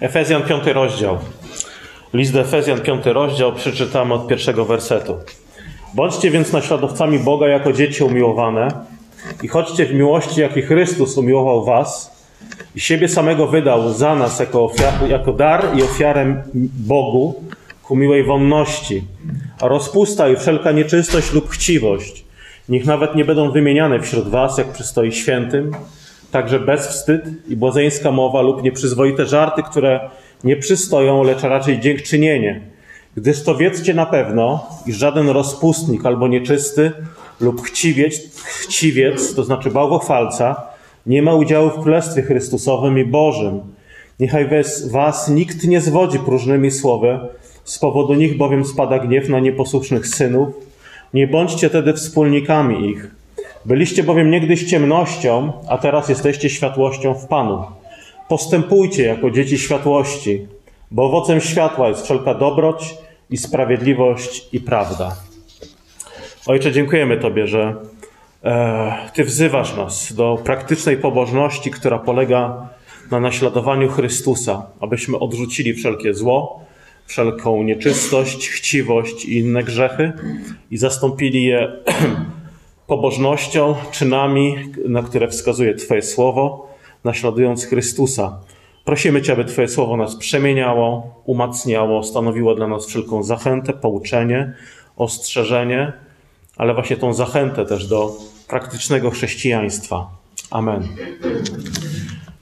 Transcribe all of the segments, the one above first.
Efezjan 5 rozdział. List do Efezjan 5 rozdział przeczytamy od pierwszego wersetu. Bądźcie więc naśladowcami Boga jako dzieci umiłowane i chodźcie w miłości, jaki Chrystus umiłował was i siebie samego wydał za nas jako, ofiar, jako dar i ofiarę Bogu ku miłej wonności. A rozpusta i wszelka nieczystość lub chciwość niech nawet nie będą wymieniane wśród was, jak przystoi świętym, także bezwstyd i błazeńska mowa lub nieprzyzwoite żarty, które nie przystoją, lecz raczej dziękczynienie. Gdyż to wiedzcie na pewno, iż żaden rozpustnik albo nieczysty lub chciwiec, chciwiec to znaczy bałwochwalca, nie ma udziału w Królestwie Chrystusowym i Bożym. Niechaj was nikt nie zwodzi próżnymi słowy, z powodu nich bowiem spada gniew na nieposłusznych synów. Nie bądźcie tedy wspólnikami ich. Byliście bowiem niegdyś ciemnością, a teraz jesteście światłością w Panu. Postępujcie jako dzieci światłości, bo owocem światła jest wszelka dobroć i sprawiedliwość i prawda. Ojcze, dziękujemy Tobie, że e, Ty wzywasz nas do praktycznej pobożności, która polega na naśladowaniu Chrystusa, abyśmy odrzucili wszelkie zło, wszelką nieczystość, chciwość i inne grzechy i zastąpili je pobożnością, czynami, na które wskazuje Twoje słowo, naśladując Chrystusa. Prosimy Cię, aby Twoje słowo nas przemieniało, umacniało, stanowiło dla nas wszelką zachętę, pouczenie, ostrzeżenie, ale właśnie tą zachętę też do praktycznego chrześcijaństwa. Amen.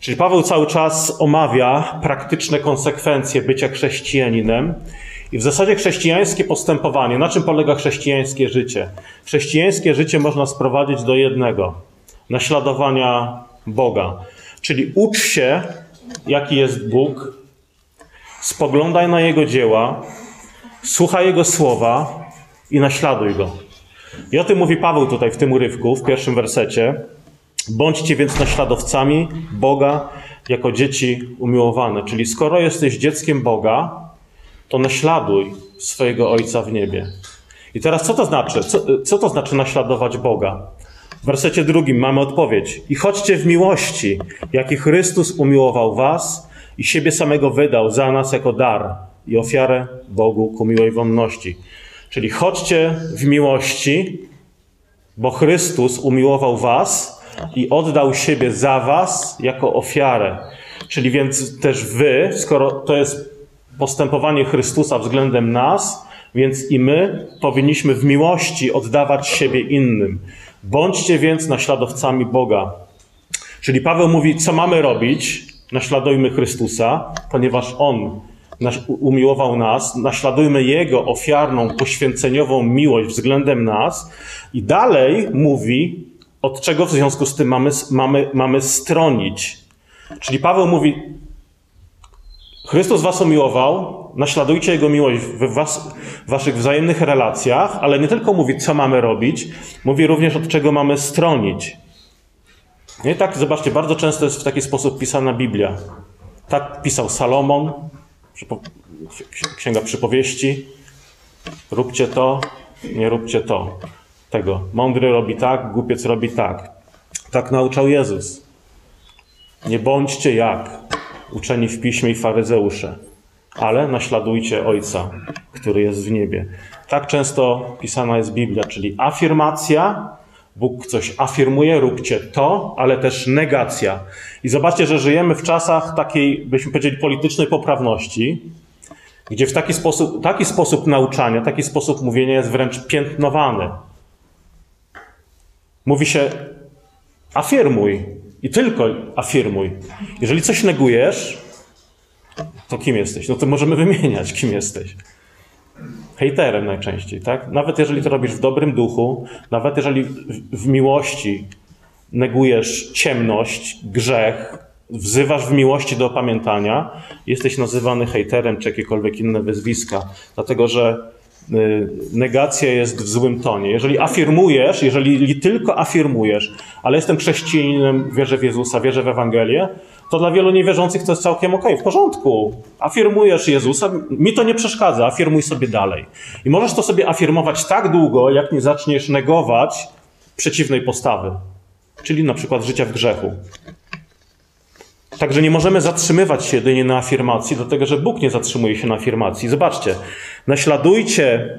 Czyli Paweł cały czas omawia praktyczne konsekwencje bycia chrześcijaninem. I w zasadzie chrześcijańskie postępowanie, na czym polega chrześcijańskie życie? Chrześcijańskie życie można sprowadzić do jednego: naśladowania Boga. Czyli ucz się, jaki jest Bóg, spoglądaj na Jego dzieła, słuchaj Jego słowa i naśladuj Go. I o tym mówi Paweł tutaj w tym urywku, w pierwszym wersecie. Bądźcie więc naśladowcami Boga jako dzieci umiłowane. Czyli skoro jesteś dzieckiem Boga, to naśladuj swojego Ojca w niebie. I teraz co to znaczy? Co, co to znaczy naśladować Boga? W wersecie drugim mamy odpowiedź. I chodźcie w miłości, jaki Chrystus umiłował was i siebie samego wydał za nas jako dar i ofiarę Bogu ku miłej wonności. Czyli chodźcie w miłości, bo Chrystus umiłował was i oddał siebie za was jako ofiarę. Czyli więc też wy, skoro to jest postępowanie Chrystusa względem nas, więc i my powinniśmy w miłości oddawać siebie innym. Bądźcie więc naśladowcami Boga. Czyli Paweł mówi, co mamy robić? Naśladujmy Chrystusa, ponieważ On umiłował nas, naśladujmy Jego ofiarną, poświęceniową miłość względem nas. I dalej mówi, od czego w związku z tym mamy, mamy, mamy stronić. Czyli Paweł mówi, Chrystus was umiłował, naśladujcie Jego miłość w, was, w waszych wzajemnych relacjach, ale nie tylko mówi, co mamy robić, mówi również, od czego mamy stronić. Nie tak, zobaczcie, bardzo często jest w taki sposób pisana Biblia. Tak pisał Salomon, Księga Przypowieści. Róbcie to, nie róbcie to. Tego. Mądry robi tak, głupiec robi tak. Tak nauczał Jezus. Nie bądźcie jak uczeni w piśmie i faryzeusze, ale naśladujcie Ojca, który jest w niebie. Tak często pisana jest Biblia, czyli afirmacja, Bóg coś afirmuje, róbcie to, ale też negacja. I zobaczcie, że żyjemy w czasach takiej, byśmy powiedzieli, politycznej poprawności, gdzie w taki sposób, taki sposób nauczania, taki sposób mówienia jest wręcz piętnowany. Mówi się, afirmuj i tylko afirmuj. Jeżeli coś negujesz, to kim jesteś? No to możemy wymieniać, kim jesteś. Hejterem najczęściej, tak? Nawet jeżeli to robisz w dobrym duchu, nawet jeżeli w miłości negujesz ciemność, grzech, wzywasz w miłości do opamiętania, jesteś nazywany hejterem czy jakiekolwiek inne wyzwiska. Dlatego, że negacja jest w złym tonie. Jeżeli afirmujesz, jeżeli tylko afirmujesz, ale jestem chrześcijaninem, wierzę w Jezusa, wierzę w Ewangelię, to dla wielu niewierzących to jest całkiem okej, okay, w porządku. Afirmujesz Jezusa, mi to nie przeszkadza, afirmuj sobie dalej. I możesz to sobie afirmować tak długo, jak nie zaczniesz negować przeciwnej postawy, czyli na przykład życia w grzechu. Także nie możemy zatrzymywać się jedynie na afirmacji, dlatego że Bóg nie zatrzymuje się na afirmacji. Zobaczcie, naśladujcie,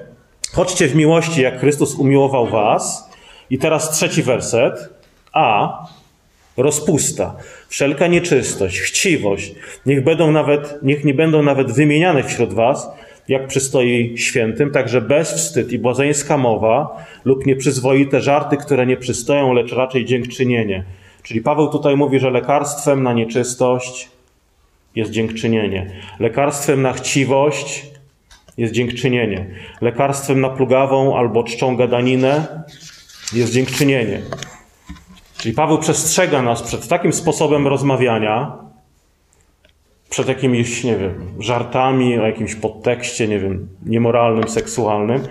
chodźcie w miłości, jak Chrystus umiłował was. I teraz trzeci werset. A rozpusta, wszelka nieczystość, chciwość, niech będą nawet, niech nie będą nawet wymieniane wśród was, jak przystoi świętym, także bezwstyd i błazeńska mowa lub nieprzyzwoite żarty, które nie przystoją, lecz raczej dziękczynienie. Czyli Paweł tutaj mówi, że lekarstwem na nieczystość jest dziękczynienie. Lekarstwem na chciwość jest dziękczynienie. Lekarstwem na plugawą albo czczą gadaninę jest dziękczynienie. Czyli Paweł przestrzega nas przed takim sposobem rozmawiania, przed jakimiś, nie wiem, żartami o jakimś podtekście, nie wiem, niemoralnym, seksualnym.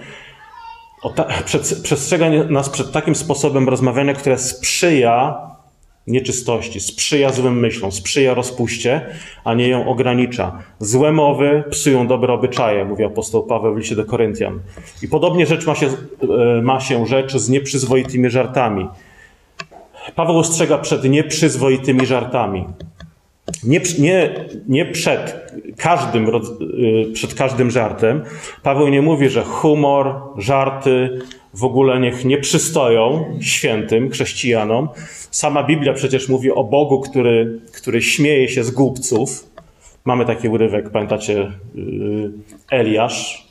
Ta, przed, przestrzega nas przed takim sposobem rozmawiania, które sprzyja nieczystości, sprzyja złym myślom, sprzyja rozpuście, a nie ją ogranicza. Złe mowy psują dobre obyczaje, mówi apostoł Paweł w liście do Koryntian. I podobnie rzecz ma się, e, ma się rzecz z nieprzyzwoitymi żartami. Paweł ostrzega przed nieprzyzwoitymi żartami. Nie, nie, nie przed, każdym, y, przed każdym żartem. Paweł nie mówi, że humor, żarty w ogóle niech nie przystoją świętym, chrześcijanom. Sama Biblia przecież mówi o Bogu, który, który śmieje się z głupców. Mamy taki urywek, pamiętacie, y, Eliasz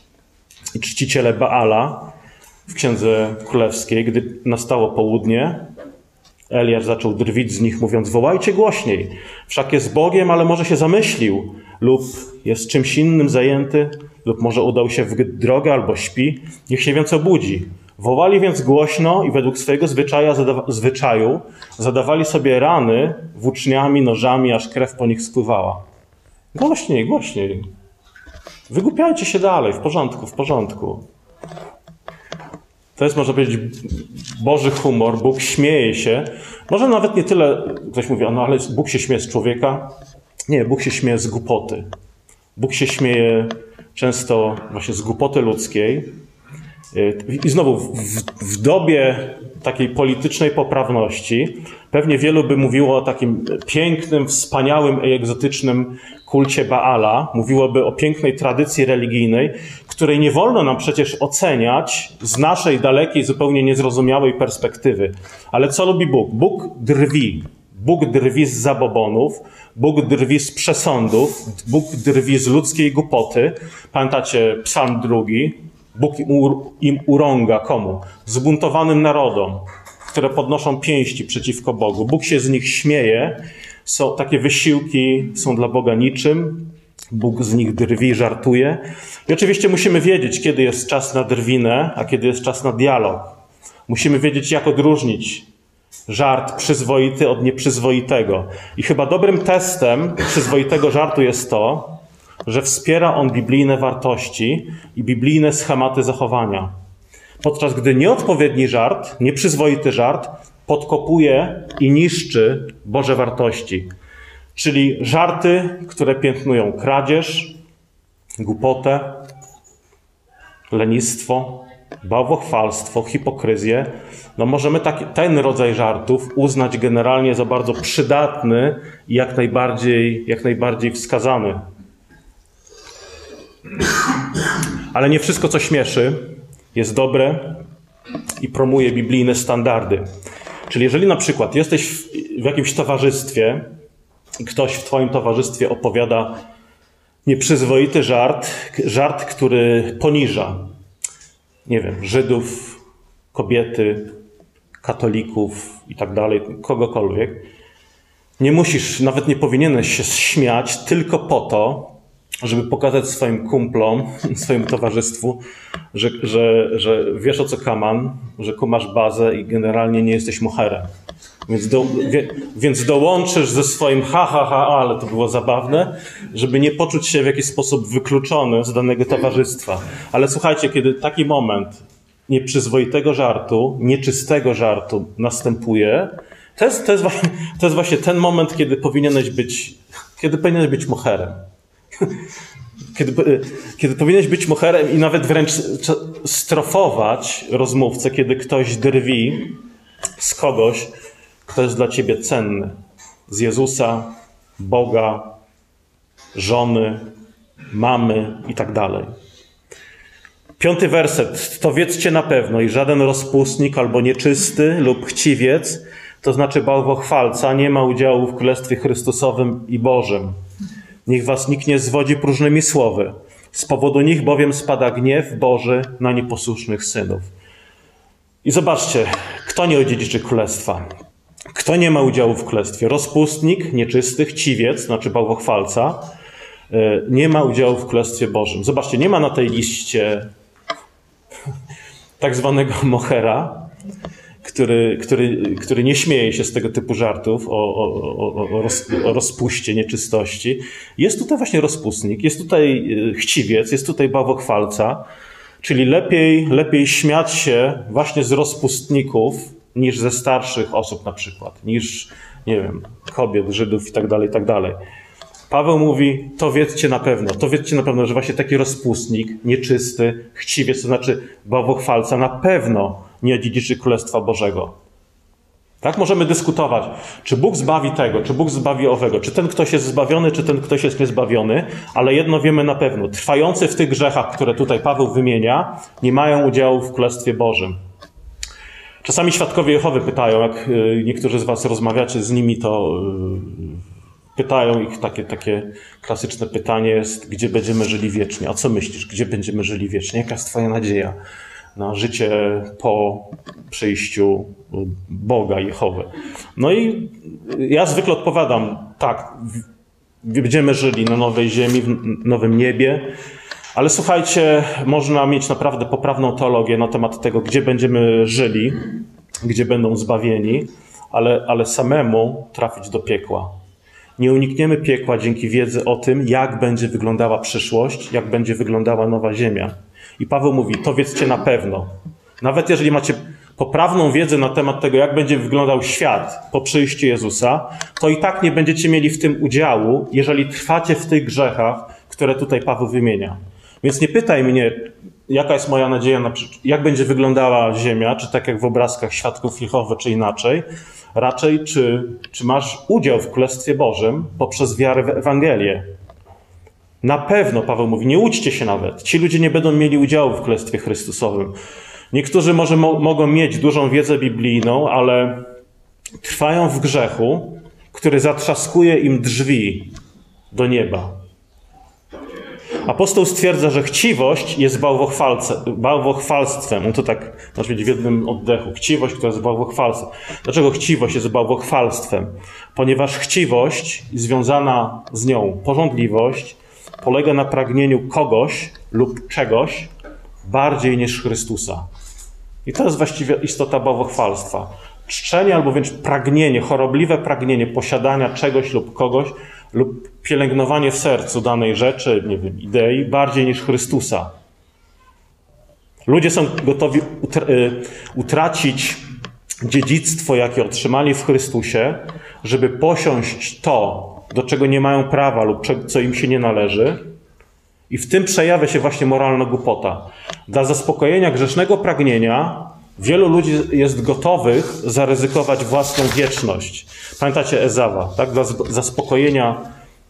i czciciele Baala w Księdze Królewskiej, gdy nastało południe, Eliasz zaczął drwić z nich, mówiąc: Wołajcie głośniej. Wszak jest Bogiem, ale może się zamyślił, lub jest czymś innym zajęty, lub może udał się w drogę albo śpi. Niech się więc obudzi. Wołali więc głośno i według swojego zwyczaja, zwyczaju zadawali sobie rany włóczniami, nożami, aż krew po nich spływała. Głośniej, głośniej. Wygłupiajcie się dalej, w porządku, w porządku. To jest, można powiedzieć, Boży humor. Bóg śmieje się. Może nawet nie tyle, ktoś mówi, no ale Bóg się śmieje z człowieka. Nie, Bóg się śmieje z głupoty. Bóg się śmieje często właśnie z głupoty ludzkiej. I znowu, w, w dobie takiej politycznej poprawności, pewnie wielu by mówiło o takim pięknym, wspaniałym i egzotycznym kulcie Baala, mówiłoby o pięknej tradycji religijnej, której nie wolno nam przecież oceniać z naszej dalekiej, zupełnie niezrozumiałej perspektywy. Ale co lubi Bóg? Bóg drwi. Bóg drwi z zabobonów, Bóg drwi z przesądów, Bóg drwi z ludzkiej głupoty. Pamiętacie Psalm drugi? Bóg im urąga komu? Zbuntowanym narodom, które podnoszą pięści przeciwko Bogu. Bóg się z nich śmieje. Są, takie wysiłki są dla Boga niczym. Bóg z nich drwi, żartuje. I oczywiście musimy wiedzieć, kiedy jest czas na drwinę, a kiedy jest czas na dialog. Musimy wiedzieć, jak odróżnić żart przyzwoity od nieprzyzwoitego. I chyba dobrym testem przyzwoitego żartu jest to, że wspiera on biblijne wartości i biblijne schematy zachowania. Podczas gdy nieodpowiedni żart, nieprzyzwoity żart podkopuje i niszczy Boże wartości. Czyli żarty, które piętnują kradzież, głupotę, lenistwo, bałwochwalstwo, hipokryzję, no możemy taki, ten rodzaj żartów uznać generalnie za bardzo przydatny i jak najbardziej, jak najbardziej wskazany. Ale nie wszystko, co śmieszy, jest dobre i promuje biblijne standardy. Czyli jeżeli na przykład jesteś w, w jakimś towarzystwie i ktoś w Twoim towarzystwie opowiada nieprzyzwoity żart, żart, który poniża, nie wiem, Żydów, kobiety, katolików i tak dalej, kogokolwiek, nie musisz, nawet nie powinieneś się śmiać tylko po to, żeby pokazać swoim kumplom, swojemu towarzystwu, że, że, że wiesz o co kaman, że kumasz bazę i generalnie nie jesteś moherem. Więc, do, wie, więc dołączysz ze swoim ha, ha, ha, ale to było zabawne, żeby nie poczuć się w jakiś sposób wykluczony z danego towarzystwa. Ale słuchajcie, kiedy taki moment nieprzyzwoitego żartu, nieczystego żartu następuje, to jest, to jest, to jest właśnie ten moment, kiedy powinieneś być, kiedy powinieneś być moherem. Kiedy, kiedy powinieneś być moherem i nawet wręcz strofować rozmówcę, kiedy ktoś drwi z kogoś, kto jest dla ciebie cenny. Z Jezusa, Boga, żony, mamy i tak dalej. Piąty werset. To wiedzcie na pewno i żaden rozpustnik albo nieczysty lub chciwiec, to znaczy bałwochwalca, nie ma udziału w Królestwie Chrystusowym i Bożym. Niech was nikt nie zwodzi próżnymi słowy. Z powodu nich bowiem spada gniew Boży na nieposłusznych synów. I zobaczcie, kto nie odziedziczy królestwa? Kto nie ma udziału w królestwie? Rozpustnik, nieczysty, chciwiec, znaczy bałwochwalca, e, nie ma udziału w królestwie Bożym. Zobaczcie, nie ma na tej liście tak zwanego mochera, który, który, który nie śmieje się z tego typu żartów o, o, o, roz, o rozpuście, nieczystości. Jest tutaj właśnie rozpustnik, jest tutaj e, chciwiec, jest tutaj bawochwalca, czyli lepiej, lepiej śmiać się właśnie z rozpustników niż ze starszych osób na przykład, niż, nie wiem, kobiet, Żydów i tak dalej, i tak dalej. Paweł mówi, to wiedzcie na pewno, to wiedzcie na pewno, że właśnie taki rozpustnik, nieczysty, chciwiec, to znaczy bawochwalca, na pewno nie odziedziczy Królestwa Bożego. Tak możemy dyskutować, czy Bóg zbawi tego, czy Bóg zbawi owego, czy ten ktoś jest zbawiony, czy ten ktoś jest niezbawiony, ale jedno wiemy na pewno. Trwający w tych grzechach, które tutaj Paweł wymienia, nie mają udziału w Królestwie Bożym. Czasami świadkowie Jehowy pytają, jak y, niektórzy z Was rozmawiacie z nimi, to y, pytają ich takie, takie klasyczne pytanie jest, gdzie będziemy żyli wiecznie? A co myślisz, gdzie będziemy żyli wiecznie? Jaka jest Twoja nadzieja? Na życie po przyjściu Boga Jehowy. No i ja zwykle odpowiadam, tak, będziemy żyli na nowej ziemi, w nowym niebie, ale słuchajcie, można mieć naprawdę poprawną teologię na temat tego, gdzie będziemy żyli, gdzie będą zbawieni, ale, ale samemu trafić do piekła. Nie unikniemy piekła dzięki wiedzy o tym, jak będzie wyglądała przyszłość, jak będzie wyglądała nowa ziemia. I Paweł mówi, to wiedzcie na pewno. Nawet jeżeli macie poprawną wiedzę na temat tego, jak będzie wyglądał świat po przyjściu Jezusa, to i tak nie będziecie mieli w tym udziału, jeżeli trwacie w tych grzechach, które tutaj Paweł wymienia. Więc nie pytaj mnie, jaka jest moja nadzieja, na, jak będzie wyglądała Ziemia, czy tak jak w obrazkach świadków Jehowy, czy inaczej. Raczej, czy, czy masz udział w Królestwie Bożym poprzez wiarę w Ewangelię. Na pewno, Paweł mówi, nie łudźcie się nawet. Ci ludzie nie będą mieli udziału w Królestwie Chrystusowym. Niektórzy może mo mogą mieć dużą wiedzę biblijną, ale trwają w grzechu, który zatrzaskuje im drzwi do nieba. Apostoł stwierdza, że chciwość jest bałwochwalstwem. On to tak może być w jednym oddechu. Chciwość, która jest bałwochwalstwem. Dlaczego chciwość jest bałwochwalstwem? Ponieważ chciwość związana z nią porządliwość polega na pragnieniu kogoś lub czegoś bardziej niż Chrystusa. I to jest właściwie istota bałwochwalstwa. Czczenie albo wręcz pragnienie, chorobliwe pragnienie posiadania czegoś lub kogoś lub pielęgnowanie w sercu danej rzeczy, nie wiem, idei bardziej niż Chrystusa. Ludzie są gotowi y, utracić dziedzictwo, jakie otrzymali w Chrystusie, żeby posiąść to, do czego nie mają prawa lub co im się nie należy. I w tym przejawia się właśnie moralna głupota. Dla zaspokojenia grzesznego pragnienia wielu ludzi jest gotowych zaryzykować własną wieczność. Pamiętacie Ezawa, tak? Dla zaspokojenia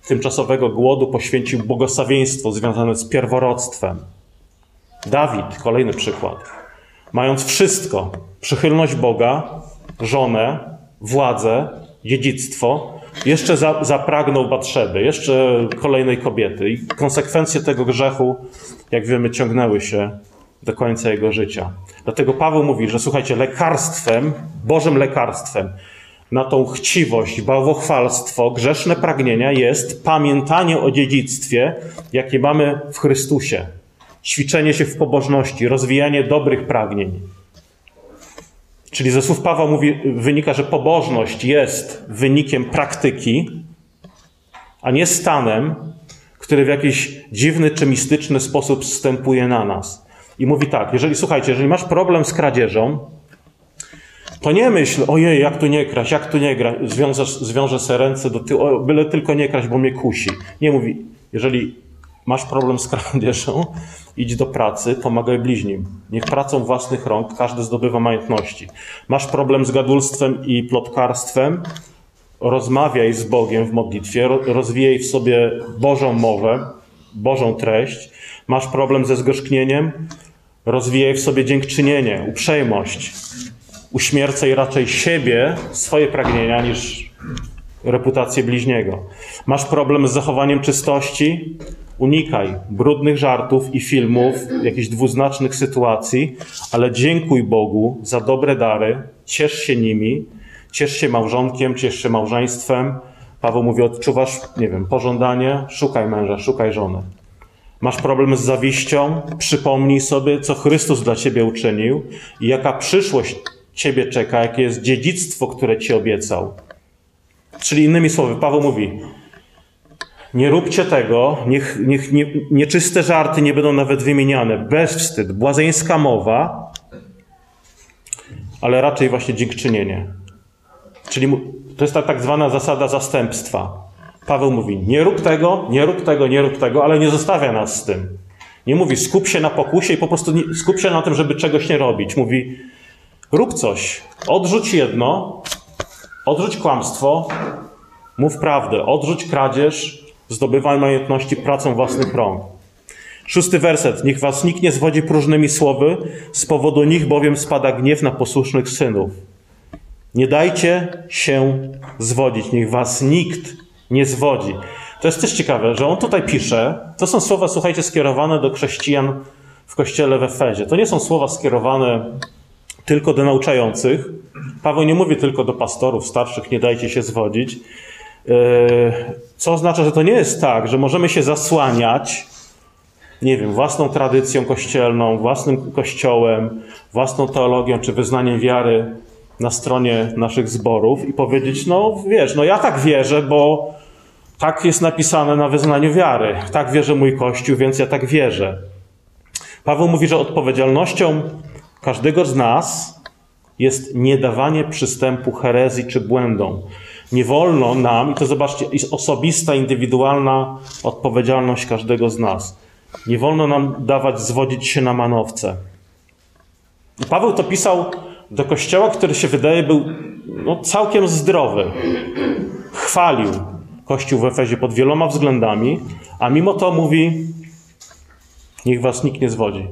tymczasowego głodu poświęcił błogosławieństwo związane z pierworodstwem. Dawid, kolejny przykład. Mając wszystko, przychylność Boga, żonę, władzę, dziedzictwo, jeszcze za, zapragnął Batrzeby, jeszcze kolejnej kobiety. I konsekwencje tego grzechu, jak wiemy, ciągnęły się do końca jego życia. Dlatego Paweł mówi, że słuchajcie, lekarstwem, Bożym lekarstwem na tą chciwość, bałwochwalstwo, grzeszne pragnienia jest pamiętanie o dziedzictwie, jakie mamy w Chrystusie. Ćwiczenie się w pobożności, rozwijanie dobrych pragnień. Czyli ze słów Pawła mówi, wynika, że pobożność jest wynikiem praktyki, a nie stanem, który w jakiś dziwny czy mistyczny sposób zstępuje na nas. I mówi tak, jeżeli słuchajcie, jeżeli masz problem z kradzieżą, to nie myśl, ojej, jak tu nie kraść, jak tu nie grać, zwiążę, zwiążę sobie ręce do tyłu, byle tylko nie kraść, bo mnie kusi. Nie mówi, jeżeli masz problem z kradzieżą, idź do pracy, pomagaj bliźnim. Niech pracą własnych rąk każdy zdobywa majątności. Masz problem z gadulstwem i plotkarstwem, rozmawiaj z Bogiem w modlitwie, rozwijaj w sobie Bożą mowę, Bożą treść. Masz problem ze zgorzknieniem? Rozwijaj w sobie dziękczynienie, uprzejmość. Uśmiercaj raczej siebie, swoje pragnienia, niż reputację bliźniego. Masz problem z zachowaniem czystości? Unikaj brudnych żartów i filmów, jakichś dwuznacznych sytuacji, ale dziękuj Bogu za dobre dary, ciesz się nimi, ciesz się małżonkiem, ciesz się małżeństwem. Paweł mówi, odczuwasz, nie wiem, pożądanie, szukaj męża, szukaj żony. Masz problem z zawiścią? Przypomnij sobie, co Chrystus dla ciebie uczynił i jaka przyszłość ciebie czeka, jakie jest dziedzictwo, które ci obiecał. Czyli innymi słowy, Paweł mówi: Nie róbcie tego, niech, niech nie, nieczyste żarty nie będą nawet wymieniane, bezwstyd, błazeńska mowa, ale raczej właśnie dziękczynienie. Czyli to jest ta tak zwana zasada zastępstwa. Paweł mówi: Nie rób tego, nie rób tego, nie rób tego, ale nie zostawia nas z tym. Nie mówi: skup się na pokusie i po prostu nie, skup się na tym, żeby czegoś nie robić. Mówi: rób coś, odrzuć jedno, odrzuć kłamstwo, mów prawdę, odrzuć kradzież, zdobywaj majątności pracą własnych rąk. Szósty werset. Niech was nikt nie zwodzi próżnymi słowy, z powodu nich bowiem spada gniew na posłusznych synów. Nie dajcie się zwodzić, niech was nikt nie zwodzi. To jest też ciekawe, że on tutaj pisze, to są słowa, słuchajcie, skierowane do chrześcijan w kościele w Efezie. To nie są słowa skierowane tylko do nauczających. Paweł nie mówi tylko do pastorów starszych, nie dajcie się zwodzić. E, co oznacza, że to nie jest tak, że możemy się zasłaniać, nie wiem, własną tradycją kościelną, własnym kościołem, własną teologią czy wyznaniem wiary na stronie naszych zborów i powiedzieć, no wiesz, no ja tak wierzę, bo tak jest napisane na wyznaniu wiary. Tak wierzy mój Kościół, więc ja tak wierzę. Paweł mówi, że odpowiedzialnością każdego z nas jest niedawanie przystępu herezji czy błędom. Nie wolno nam, i to zobaczcie, jest osobista, indywidualna odpowiedzialność każdego z nas. Nie wolno nam dawać zwodzić się na manowce. Paweł to pisał do kościoła, który się wydaje był no, całkiem zdrowy. Chwalił kościół w Efezie pod wieloma względami, a mimo to mówi: Niech was nikt nie zwodzi.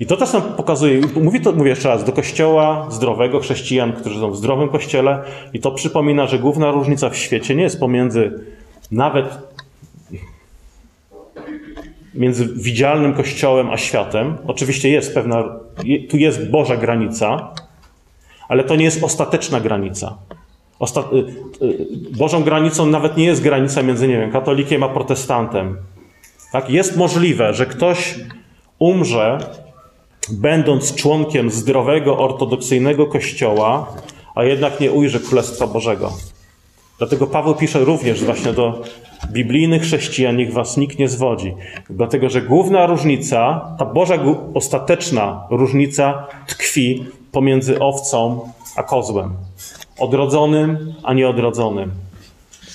I to też nam pokazuje, mówi to, mówię jeszcze raz, do kościoła zdrowego, chrześcijan, którzy są w zdrowym kościele, i to przypomina, że główna różnica w świecie nie jest pomiędzy nawet między widzialnym kościołem a światem. Oczywiście jest pewna, tu jest Boża granica, ale to nie jest ostateczna granica. Osta y, y, Bożą granicą nawet nie jest granica między, nie wiem, katolikiem a protestantem. Tak? Jest możliwe, że ktoś umrze będąc członkiem zdrowego, ortodoksyjnego kościoła, a jednak nie ujrzy Królestwa Bożego. Dlatego Paweł pisze również właśnie do biblijnych chrześcijan, niech was nikt nie zwodzi. Dlatego, że główna różnica, ta Boża ostateczna różnica tkwi pomiędzy owcą a kozłem. Odrodzonym, a nieodrodzonym.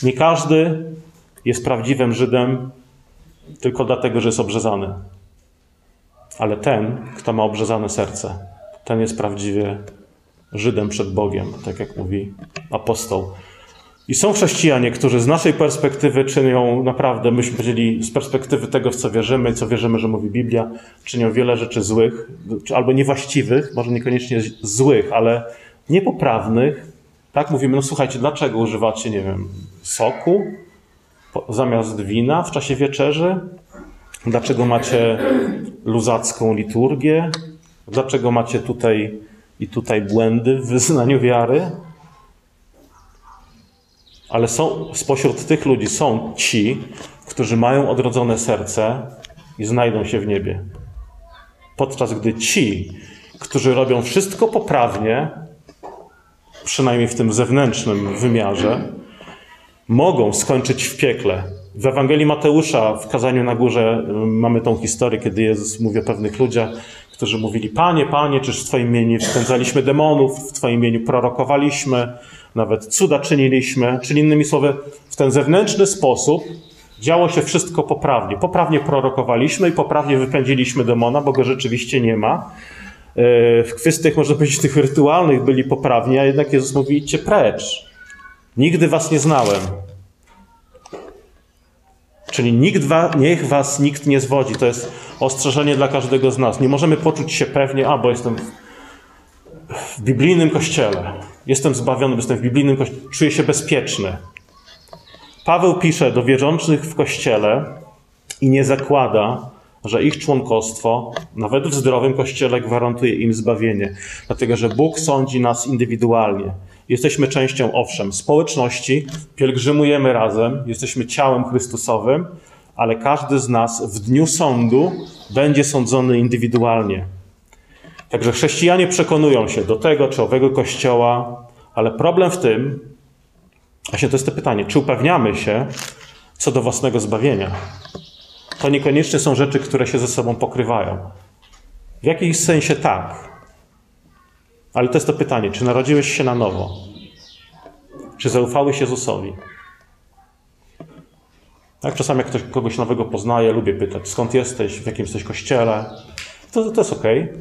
Nie każdy jest prawdziwym Żydem tylko dlatego, że jest obrzezany. Ale ten, kto ma obrzezane serce, ten jest prawdziwie Żydem przed Bogiem, tak jak mówi apostoł. I są chrześcijanie, którzy z naszej perspektywy czynią naprawdę, myśmy powiedzieli, z perspektywy tego, w co wierzymy, co wierzymy, że mówi Biblia, czynią wiele rzeczy złych, albo niewłaściwych, może niekoniecznie złych, ale niepoprawnych. Tak mówimy, no słuchajcie, dlaczego używacie, nie wiem, soku zamiast wina w czasie wieczerzy? Dlaczego macie luzacką liturgię? Dlaczego macie tutaj i tutaj błędy w wyznaniu wiary? Ale są, spośród tych ludzi są ci, którzy mają odrodzone serce i znajdą się w niebie. Podczas gdy ci, którzy robią wszystko poprawnie, przynajmniej w tym zewnętrznym wymiarze, mogą skończyć w piekle, w Ewangelii Mateusza, w kazaniu na górze, y, mamy tą historię, kiedy Jezus mówi o pewnych ludziach, którzy mówili: Panie, Panie, czyż w Twoim imieniu spędzaliśmy demonów, w Twoim imieniu prorokowaliśmy, nawet cuda czyniliśmy. Czyli innymi słowy, w ten zewnętrzny sposób działo się wszystko poprawnie. Poprawnie prorokowaliśmy i poprawnie wypędziliśmy demona, bo go rzeczywiście nie ma. w kwestiach, można powiedzieć, tych rytualnych byli poprawni, a jednak Jezus mówi, idźcie precz. Nigdy was nie znałem. Czyli nikt wa, niech was nikt nie zwodzi. To jest ostrzeżenie dla każdego z nas. Nie możemy poczuć się pewnie, a bo jestem w biblijnym kościele. Jestem zbawiony, jestem w biblijnym kościele. Czuję się bezpieczny. Paweł pisze do wierzących w kościele i nie zakłada, że ich członkostwo, nawet w zdrowym kościele, gwarantuje im zbawienie. Dlatego, że Bóg sądzi nas indywidualnie. Jesteśmy częścią, owszem, społeczności, pielgrzymujemy razem, jesteśmy ciałem Chrystusowym, ale każdy z nas w dniu sądu będzie sądzony indywidualnie. Także chrześcijanie przekonują się do tego czy owego kościoła, ale problem w tym, właśnie to jest to pytanie, czy upewniamy się co do własnego zbawienia? To niekoniecznie są rzeczy, które się ze sobą pokrywają. W jakimś sensie tak, ale to jest to pytanie, czy narodziłeś się na nowo? Czy zaufałeś Jezusowi? Tak, czasami jak ktoś kogoś nowego poznaje, lubię pytać, skąd jesteś, w jakim jesteś kościele. To, to jest. Okay.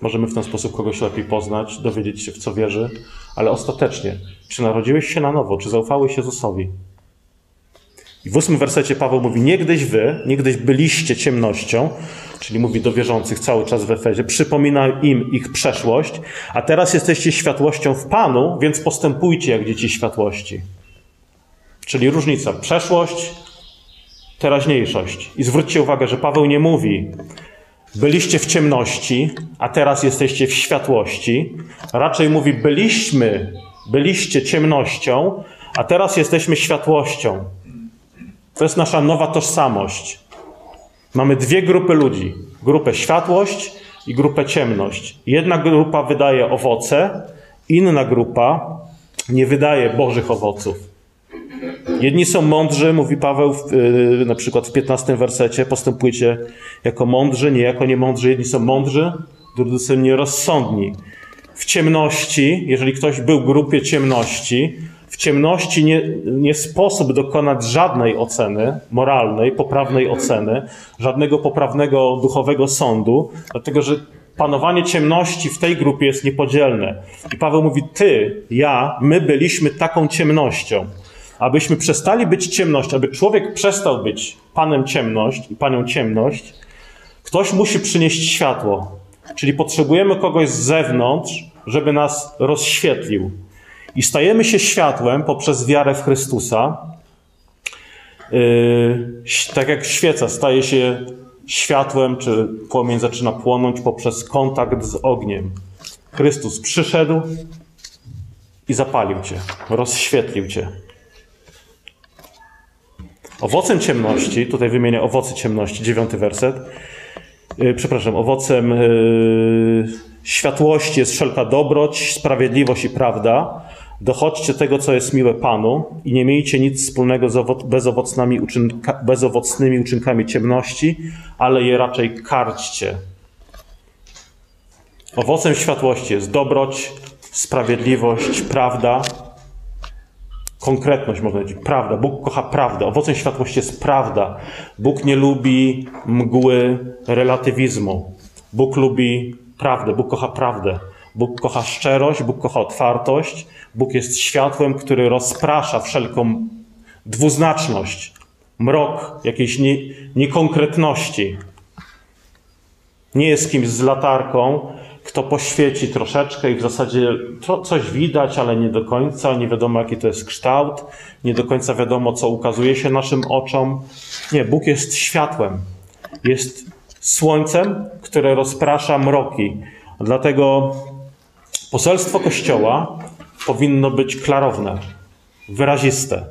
Możemy w ten sposób kogoś lepiej poznać, dowiedzieć się, w co wierzy, ale ostatecznie, czy narodziłeś się na nowo, czy zaufałeś Jezusowi? I w ósmym wersecie Paweł mówi: Niegdyś wy, niegdyś byliście ciemnością, czyli mówi do wierzących cały czas w Efezie, przypomina im ich przeszłość, a teraz jesteście światłością w Panu, więc postępujcie jak dzieci światłości. Czyli różnica przeszłość, teraźniejszość. I zwróćcie uwagę, że Paweł nie mówi, byliście w ciemności, a teraz jesteście w światłości. Raczej mówi, byliśmy, byliście ciemnością, a teraz jesteśmy światłością. To jest nasza nowa tożsamość. Mamy dwie grupy ludzi: grupę światłość i grupę ciemność. Jedna grupa wydaje owoce, inna grupa nie wydaje Bożych owoców. Jedni są mądrzy, mówi Paweł yy, na przykład w 15 wersecie, postępujcie jako mądrzy, nie jako niemądrzy. Jedni są mądrzy, drudzy są nierozsądni. W ciemności, jeżeli ktoś był w grupie ciemności, w ciemności nie, nie sposób dokonać żadnej oceny moralnej, poprawnej oceny, żadnego poprawnego duchowego sądu, dlatego że panowanie ciemności w tej grupie jest niepodzielne. I Paweł mówi: Ty, ja, my byliśmy taką ciemnością. Abyśmy przestali być ciemność, aby człowiek przestał być panem ciemność i panią ciemność, ktoś musi przynieść światło. Czyli potrzebujemy kogoś z zewnątrz, żeby nas rozświetlił. I stajemy się światłem poprzez wiarę w Chrystusa. Yy, tak jak świeca staje się światłem, czy płomień zaczyna płonąć poprzez kontakt z ogniem. Chrystus przyszedł i zapalił cię, rozświetlił cię. Owocem ciemności, tutaj wymienię owoce ciemności, dziewiąty werset. Yy, przepraszam, owocem yy, światłości jest wszelka dobroć, sprawiedliwość i prawda. Dochodźcie tego, co jest miłe Panu i nie miejcie nic wspólnego z owo- bezowocnymi, uczynka- bezowocnymi uczynkami ciemności, ale je raczej karćcie. Owocem światłości jest dobroć, sprawiedliwość, prawda, konkretność, można powiedzieć, prawda. Bóg kocha prawdę. Owocem światłości jest prawda. Bóg nie lubi mgły relatywizmu. Bóg lubi prawdę. Bóg kocha prawdę. Bóg kocha szczerość, Bóg kocha otwartość, Bóg jest światłem, który rozprasza wszelką dwuznaczność, mrok jakiejś nie, niekonkretności. Nie jest kimś z latarką, kto poświeci troszeczkę i w zasadzie coś widać, ale nie do końca, nie wiadomo jaki to jest kształt, nie do końca wiadomo, co ukazuje się naszym oczom. Nie, Bóg jest światłem. Jest słońcem, które rozprasza mroki. Dlatego Poselstwo Kościoła powinno być klarowne, wyraziste.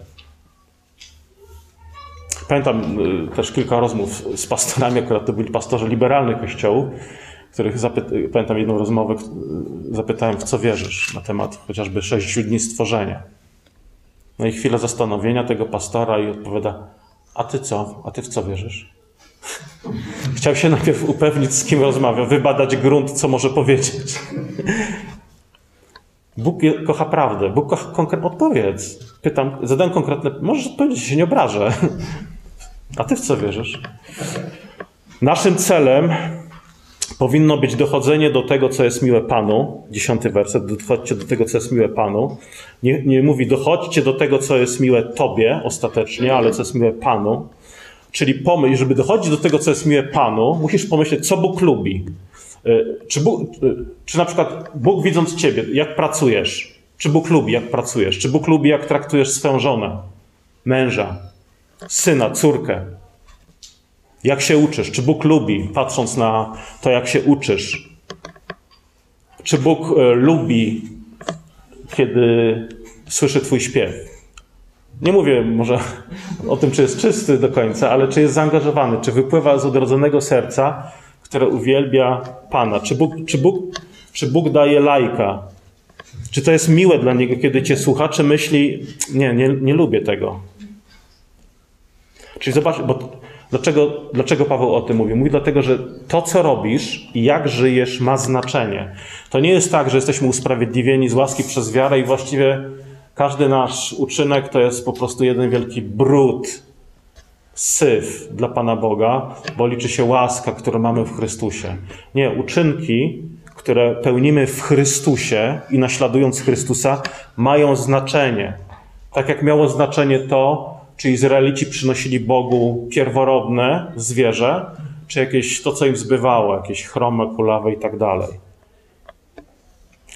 Pamiętam y, też kilka rozmów z pastorami, akurat to byli pastorzy liberalnych kościołów, których pamiętam jedną rozmowę, zapytałem, w co wierzysz, na temat chociażby sześciu dni stworzenia. No i chwilę zastanowienia tego pastora i odpowiada, a ty co? A ty w co wierzysz? Chciał się najpierw upewnić, z kim rozmawia, wybadać grunt, co może powiedzieć. Bóg kocha prawdę. Bóg kocha konkretną odpowiedź. Pytam, zadałem konkretne. Możesz odpowiedzieć, się nie obrażę. A ty w co wierzysz? Naszym celem powinno być dochodzenie do tego, co jest miłe Panu. Dziesiąty werset, dochodźcie do tego, co jest miłe Panu. Nie, nie mówi dochodźcie do tego, co jest miłe Tobie ostatecznie, ale co jest miłe Panu. Czyli pomyśl, żeby dochodzić do tego, co jest miłe Panu, musisz pomyśleć, co Bóg lubi. Y, czy, Bóg, y, czy na przykład Bóg widząc Ciebie, jak pracujesz, czy Bóg lubi, jak pracujesz, czy Bóg lubi, jak traktujesz swoją żonę, męża, syna, córkę, jak się uczysz? Czy Bóg lubi, patrząc na to, jak się uczysz? Czy Bóg e, lubi, kiedy słyszy Twój śpiew? Nie mówię może o tym, czy jest czysty do końca, ale czy jest zaangażowany, czy wypływa z odrodzonego serca, które uwielbia Pana. Czy Bóg, czy Bóg, czy Bóg daje lajka? Czy to jest miłe dla Niego, kiedy Cię słucha, czy myśli, nie, nie, nie lubię tego? Czyli zobacz, bo Dlaczego, dlaczego Paweł o tym mówi? Mówi dlatego, że to, co robisz i jak żyjesz, ma znaczenie. To nie jest tak, że jesteśmy usprawiedliwieni z łaski przez wiarę i właściwie każdy nasz uczynek to jest po prostu jeden wielki brud, syf dla Pana Boga, bo liczy się łaska, którą mamy w Chrystusie. Nie, uczynki, które pełnimy w Chrystusie i naśladując Chrystusa, mają znaczenie. Tak jak miało znaczenie to, czy Izraelici przynosili Bogu pierworodne zwierzę, czy jakieś to, co im zbywało, jakieś chrome, kulawe i tak dalej.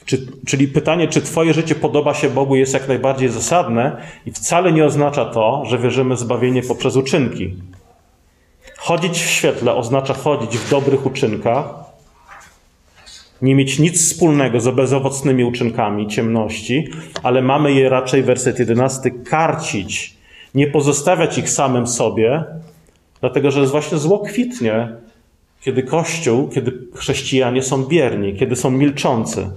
Czy, czyli pytanie, czy Twoje życie podoba się Bogu, jest jak najbardziej zasadne i wcale nie oznacza to, że wierzymy zbawienie poprzez uczynki. Chodzić w świetle oznacza chodzić w dobrych uczynkach, nie mieć nic wspólnego z bezowocnymi uczynkami ciemności, ale mamy je raczej, werset 11, karcić nie pozostawiać ich samym sobie, dlatego że właśnie zło kwitnie, kiedy Kościół, kiedy chrześcijanie są bierni, kiedy są milczący.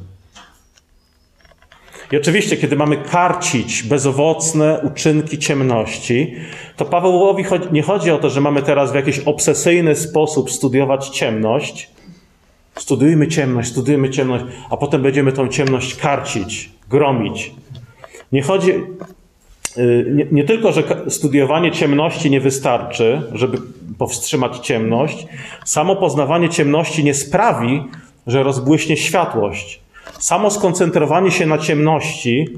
I oczywiście, kiedy mamy karcić bezowocne uczynki ciemności, to Pawełowi nie chodzi o to, że mamy teraz w jakiś obsesyjny sposób studiować ciemność. Studujmy ciemność, studujmy ciemność, a potem będziemy tą ciemność karcić, gromić. Nie chodzi Y, nie, nie, tylko, że studiowanie ciemności nie wystarczy, żeby powstrzymać ciemność, samo poznawanie ciemności nie sprawi, że rozbłyśnie światłość. Samo skoncentrowanie się na ciemności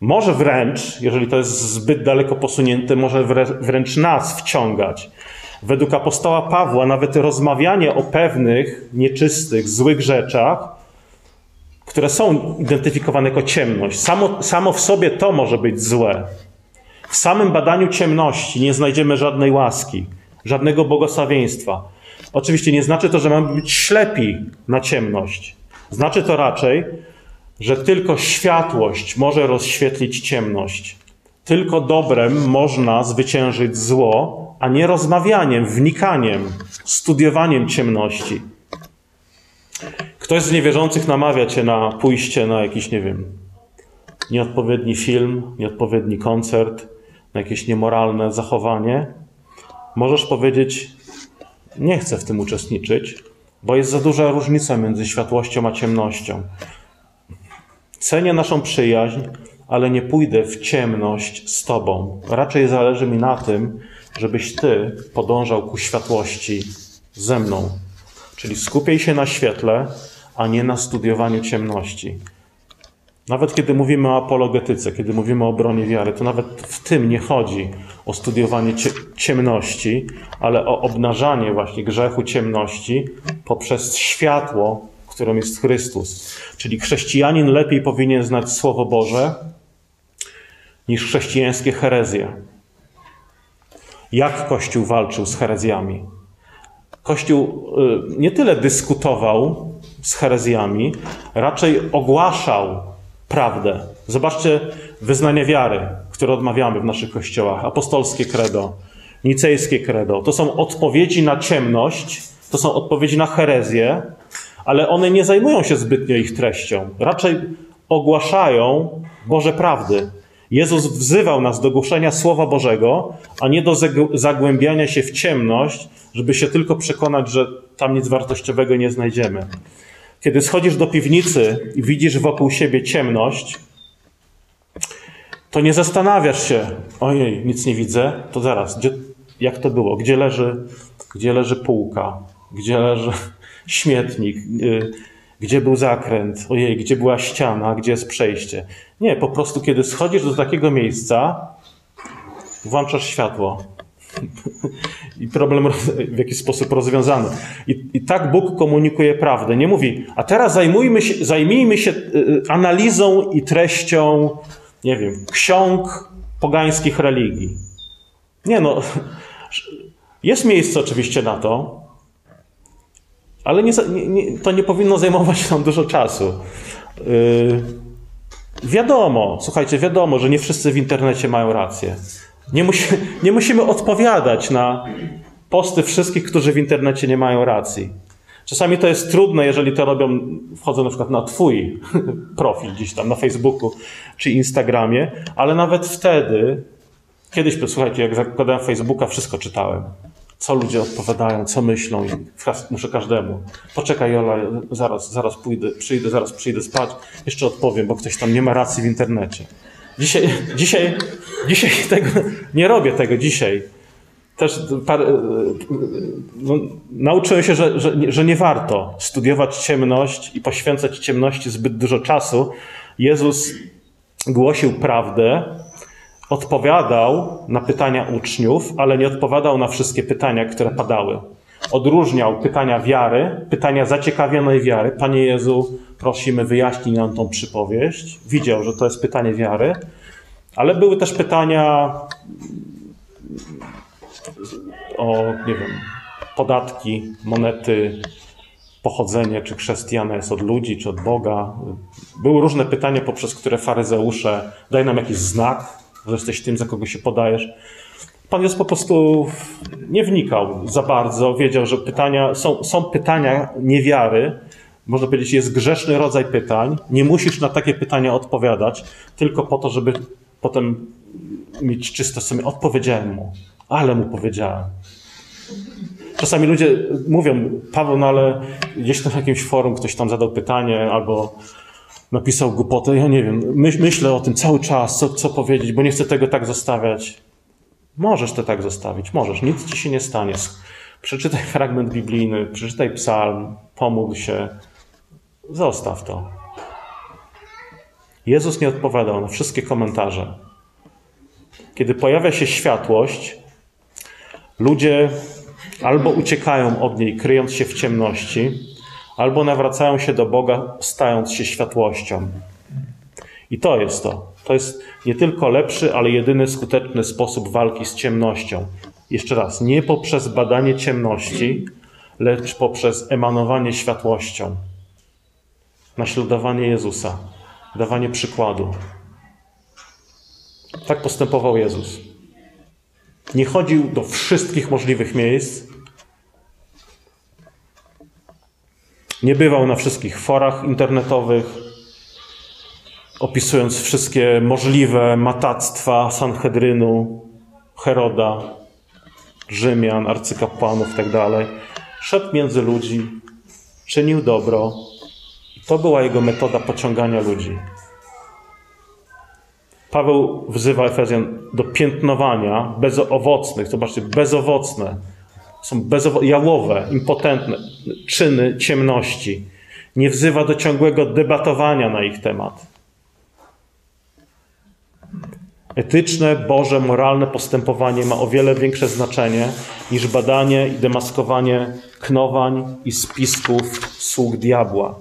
może wręcz, jeżeli to jest zbyt daleko posunięte, może wręcz nas wciągać. Według apostoła Pawła nawet rozmawianie o pewnych nieczystych, złych rzeczach które są identyfikowane jako ciemność. Samo, samo w sobie to może być złe. W samym badaniu ciemności nie znajdziemy żadnej łaski, żadnego błogosławieństwa. Oczywiście nie znaczy to, że mamy być ślepi na ciemność. Znaczy to raczej, że tylko światłość może rozświetlić ciemność. Tylko dobrem można zwyciężyć zło, a nie rozmawianiem, wnikaniem, studiowaniem ciemności. Ktoś z niewierzących namawia cię na pójście na jakiś, nie wiem, nieodpowiedni film, nieodpowiedni koncert, na jakieś niemoralne zachowanie. Możesz powiedzieć: Nie chcę w tym uczestniczyć, bo jest za duża różnica między światłością a ciemnością. Cenię naszą przyjaźń, ale nie pójdę w ciemność z Tobą. Raczej zależy mi na tym, żebyś Ty podążał ku światłości ze mną. Czyli skupiaj się na świetle, a nie na studiowaniu ciemności. Nawet kiedy mówimy o apologetyce, kiedy mówimy o obronie wiary, to nawet w tym nie chodzi o studiowanie ciemności, ale o obnażanie właśnie grzechu ciemności poprzez światło, którym jest Chrystus. Czyli chrześcijanin lepiej powinien znać Słowo Boże niż chrześcijańskie herezje. Jak Kościół walczył z herezjami? Kościół y, nie tyle dyskutował z herezjami, raczej ogłaszał prawdę. Zobaczcie wyznanie wiary, które odmawiamy w naszych kościołach. Apostolskie credo, nicejskie credo. To są odpowiedzi na ciemność, to są odpowiedzi na herezję, ale one nie zajmują się zbytnio ich treścią. Raczej ogłaszają Boże prawdy. Jezus wzywał nas do głoszenia Słowa Bożego, a nie do zagłębiania się w ciemność, żeby się tylko przekonać, że tam nic wartościowego nie znajdziemy. Kiedy schodzisz do piwnicy i widzisz wokół siebie ciemność, to nie zastanawiasz się, ojej, nic nie widzę, to zaraz, gdzie, jak to było? Gdzie leży, gdzie leży półka? Gdzie leży, śmietnik, y, gdzie był zakręt, ojej, gdzie była ściana, gdzie jest przejście. Nie, po prostu kiedy schodzisz do takiego miejsca, włączasz światło. I problem w jakiś sposób rozwiązany. I, I, tak Bóg komunikuje prawdę. Nie mówi, a teraz zajmujmy się, zajmijmy się y, analizą i treścią, nie wiem, ksiąg pogańskich religii. Nie no, jest miejsce oczywiście na to, ale nie, nie, to nie powinno zajmować nam dużo czasu. Yy, wiadomo, słuchajcie, wiadomo, że nie wszyscy w internecie mają rację. Nie, musi, nie musimy odpowiadać na posty wszystkich, którzy w internecie nie mają racji. Czasami to jest trudne, jeżeli to robią, wchodzę na przykład na Twój profil gdzieś tam na Facebooku czy Instagramie, ale nawet wtedy, kiedyś, słuchajcie, jak zakładałem Facebooka, wszystko czytałem co ludzie odpowiadają, co myślą i muszę każdemu. Poczekaj Jola, zaraz, zaraz pójdę, przyjdę, zaraz przyjdę spać, jeszcze odpowiem, bo ktoś tam nie ma racji w internecie. Dzisiaj, dzisiaj, dzisiaj tego, nie robię tego dzisiaj. Też no, nauczyłem się, że, że, że nie warto studiować ciemność i poświęcać ciemności zbyt dużo czasu. Jezus głosił prawdę, odpowiadał na pytania uczniów, ale nie odpowiadał na wszystkie pytania, które padały. Odróżniał pytania wiary, pytania zaciekawionej wiary. Panie Jezu, prosimy, wyjaśnij nam tą przypowieść. Widział, że to jest pytanie wiary, ale były też pytania o, nie wiem, podatki, monety, pochodzenie, czy chrześcijane jest od ludzi, czy od Boga. Były różne pytania, poprzez które faryzeusze daj nam jakiś znak, że jesteś tym, za kogo się podajesz. Pan Jezus po prostu nie wnikał za bardzo, wiedział, że pytania, są, są pytania niewiary, można powiedzieć, jest grzeszny rodzaj pytań. Nie musisz na takie pytania odpowiadać, tylko po to, żeby potem mieć czyste sobie. Odpowiedziałem mu, ale mu powiedziałem. Czasami ludzie mówią, Paweł, no ale gdzieś na jakimś forum ktoś tam zadał pytanie, albo napisał głupotę. Ja nie wiem, myślę o tym cały czas, co, co powiedzieć, bo nie chcę tego tak zostawiać. Możesz to tak zostawić, możesz, nic ci się nie stanie. Przeczytaj fragment biblijny, przeczytaj psalm, pomódl się, zostaw to. Jezus nie odpowiadał na wszystkie komentarze. Kiedy pojawia się światłość, ludzie albo uciekają od niej, kryjąc się w ciemności, albo nawracają się do Boga, stając się światłością. I to jest to. To jest nie tylko lepszy, ale jedyny skuteczny sposób walki z ciemnością. Jeszcze raz, nie poprzez badanie ciemności, lecz poprzez emanowanie światłością. Naśladowanie Jezusa, dawanie przykładu. Tak postępował Jezus. Nie chodził do wszystkich możliwych miejsc, Nie bywał na wszystkich forach internetowych, opisując wszystkie możliwe matactwa Sanhedrynu, Heroda, Rzymian, arcykapłanów itd. Tak Szedł między ludzi, czynił dobro. To była jego metoda pociągania ludzi. Paweł wzywa Efezjan do piętnowania bezowocnych, zobaczcie, bezowocne są bezowo- jałowe, impotentne czyny ciemności. Nie wzywa do ciągłego debatowania na ich temat. Etyczne, Boże, moralne postępowanie ma o wiele większe znaczenie niż badanie i demaskowanie knowań i spisków sług diabła.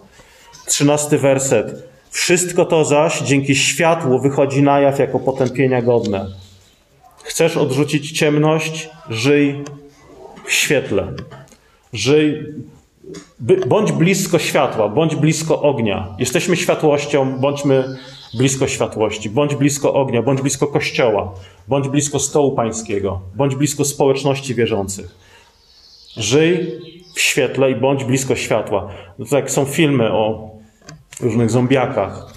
Trzynasty werset. Wszystko to zaś dzięki światłu wychodzi na jaw jako potępienia godne. Chcesz odrzucić ciemność? Żyj w świetle. Żyj, bądź blisko światła, bądź blisko ognia. Jesteśmy światłością, bądźmy blisko światłości, bądź blisko ognia, bądź blisko kościoła, bądź blisko stołu pańskiego, bądź blisko społeczności wierzących. Żyj w świetle i bądź blisko światła. No tak są filmy o różnych zombiakach.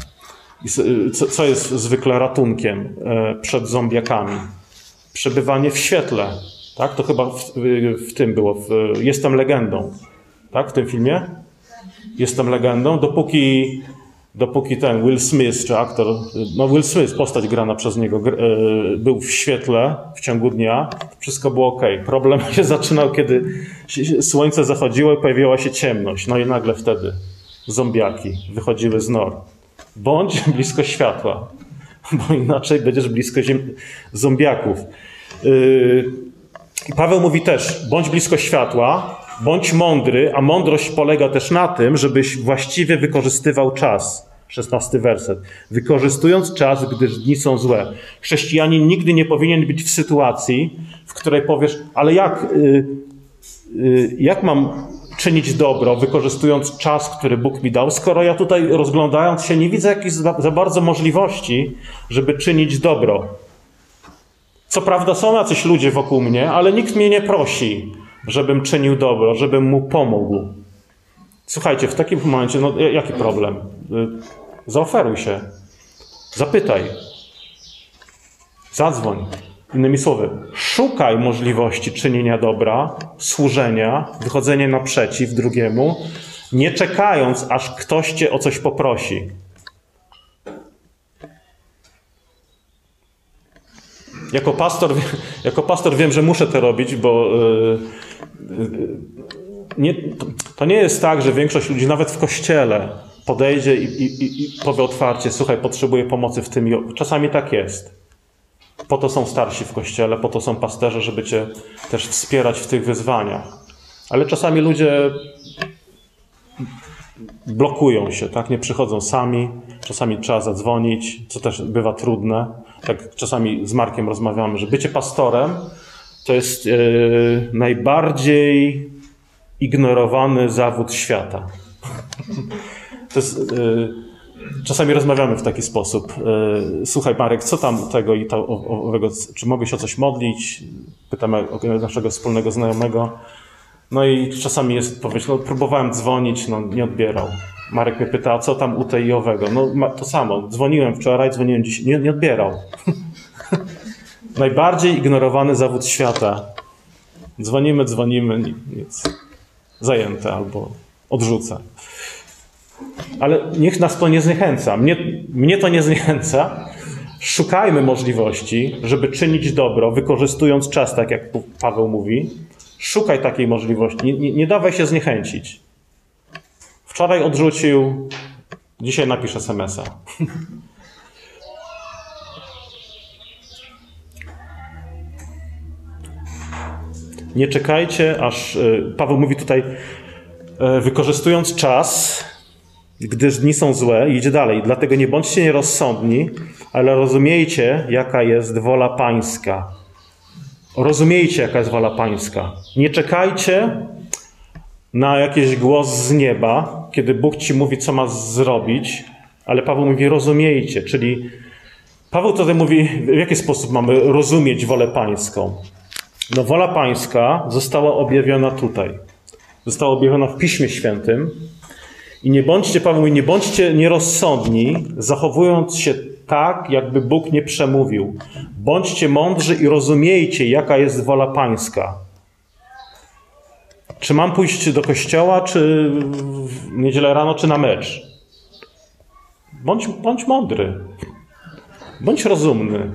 Co jest zwykle ratunkiem e, przed zombiakami? Przebywanie w świetle, tak? To chyba w, w tym było. W, Jestem legendą. Tak? W tym filmie? Jestem legendą. Dopóki dopóki ten Will Smith, czy aktor, no Will Smith, postać grana przez niego, e, był w świetle w ciągu dnia, wszystko było ok. Problem się zaczynał, kiedy słońce zachodziło i pojawiła się ciemność. No i nagle wtedy zombiaki wychodziły z nor. Bądź blisko światła, bo inaczej będziesz blisko ziem... zombiaków. Yy... Paweł mówi też, bądź blisko światła, bądź mądry, a mądrość polega też na tym, żebyś właściwie wykorzystywał czas. 16 werset. Wykorzystując czas, gdyż dni są złe. Chrześcijanin nigdy nie powinien być w sytuacji, w której powiesz, ale jak, yy, yy, jak mam czynić dobro, wykorzystując czas, który Bóg mi dał, skoro ja tutaj rozglądając się nie widzę jakichś za, za bardzo możliwości, żeby czynić dobro. Co prawda są jacyś ludzie wokół mnie, ale nikt mnie nie prosi, żebym czynił dobro, żebym mu pomógł. Słuchajcie, w takim momencie, no jaki problem? Y, zaoferuj się. Zapytaj. Zadzwoń. Innymi słowy, szukaj możliwości czynienia dobra, służenia, wychodzenia naprzeciw drugiemu, nie czekając, aż ktoś cię o coś poprosi. Jako pastor, jako pastor wiem, że muszę to robić, bo yy, yy, nie, to nie jest tak, że większość ludzi, nawet w kościele, podejdzie i, i, i powie otwarcie: Słuchaj, potrzebuję pomocy w tym. Czasami tak jest. Po to są starsi w kościele, po to są pasterze, żeby cię też wspierać w tych wyzwaniach. Ale czasami ludzie blokują się, tak? Nie przychodzą sami, czasami trzeba zadzwonić, co też bywa trudne. Tak czasami z Markiem rozmawiamy, że bycie pastorem to jest yy, najbardziej ignorowany zawód świata. To jest, yy, Czasami rozmawiamy w taki sposób. E, słuchaj, Marek, co tam tego i to, owego, czy mogę się o coś modlić? Pytamy o naszego wspólnego znajomego. No i czasami jest odpowiedź, no próbowałem dzwonić, no nie odbierał. Marek mnie pyta, a co tam u tej i owego? No to samo, dzwoniłem wczoraj, dzwoniłem dziś, nie, nie odbierał. Najbardziej ignorowany zawód świata. Dzwonimy, dzwonimy, nic. Zajęte albo odrzucę. Ale niech nas to nie zniechęca. Mnie, mnie to nie zniechęca. Szukajmy możliwości, żeby czynić dobro, wykorzystując czas, tak jak Paweł mówi. Szukaj takiej możliwości. Nie, nie, nie dawaj się zniechęcić. Wczoraj odrzucił, dzisiaj napisz SMS-a. Nie czekajcie, aż y, Paweł mówi tutaj, y, wykorzystując czas, gdyż dni są złe, idzie dalej. Dlatego nie bądźcie nierozsądni, ale rozumiejcie, jaka jest wola Pańska. Rozumiejcie, jaka jest wola Pańska. Nie czekajcie na jakiś głos z nieba, kiedy Bóg ci mówi, co ma zrobić, ale Paweł mówi, rozumiejcie, czyli Paweł tutaj mówi, w jaki sposób mamy rozumieć wolę Pańską. No, wola Pańska została objawiona tutaj. Została objawiona w Piśmie Świętym, i nie bądźcie, Paweł mówi, nie bądźcie nierozsądni, zachowując się tak, jakby Bóg nie przemówił. Bądźcie mądrzy i rozumiejcie, jaka jest wola Pańska. Czy mam pójść do kościoła, czy w niedzielę rano, czy na mecz? Bądź, bądź mądry. Bądź rozumny.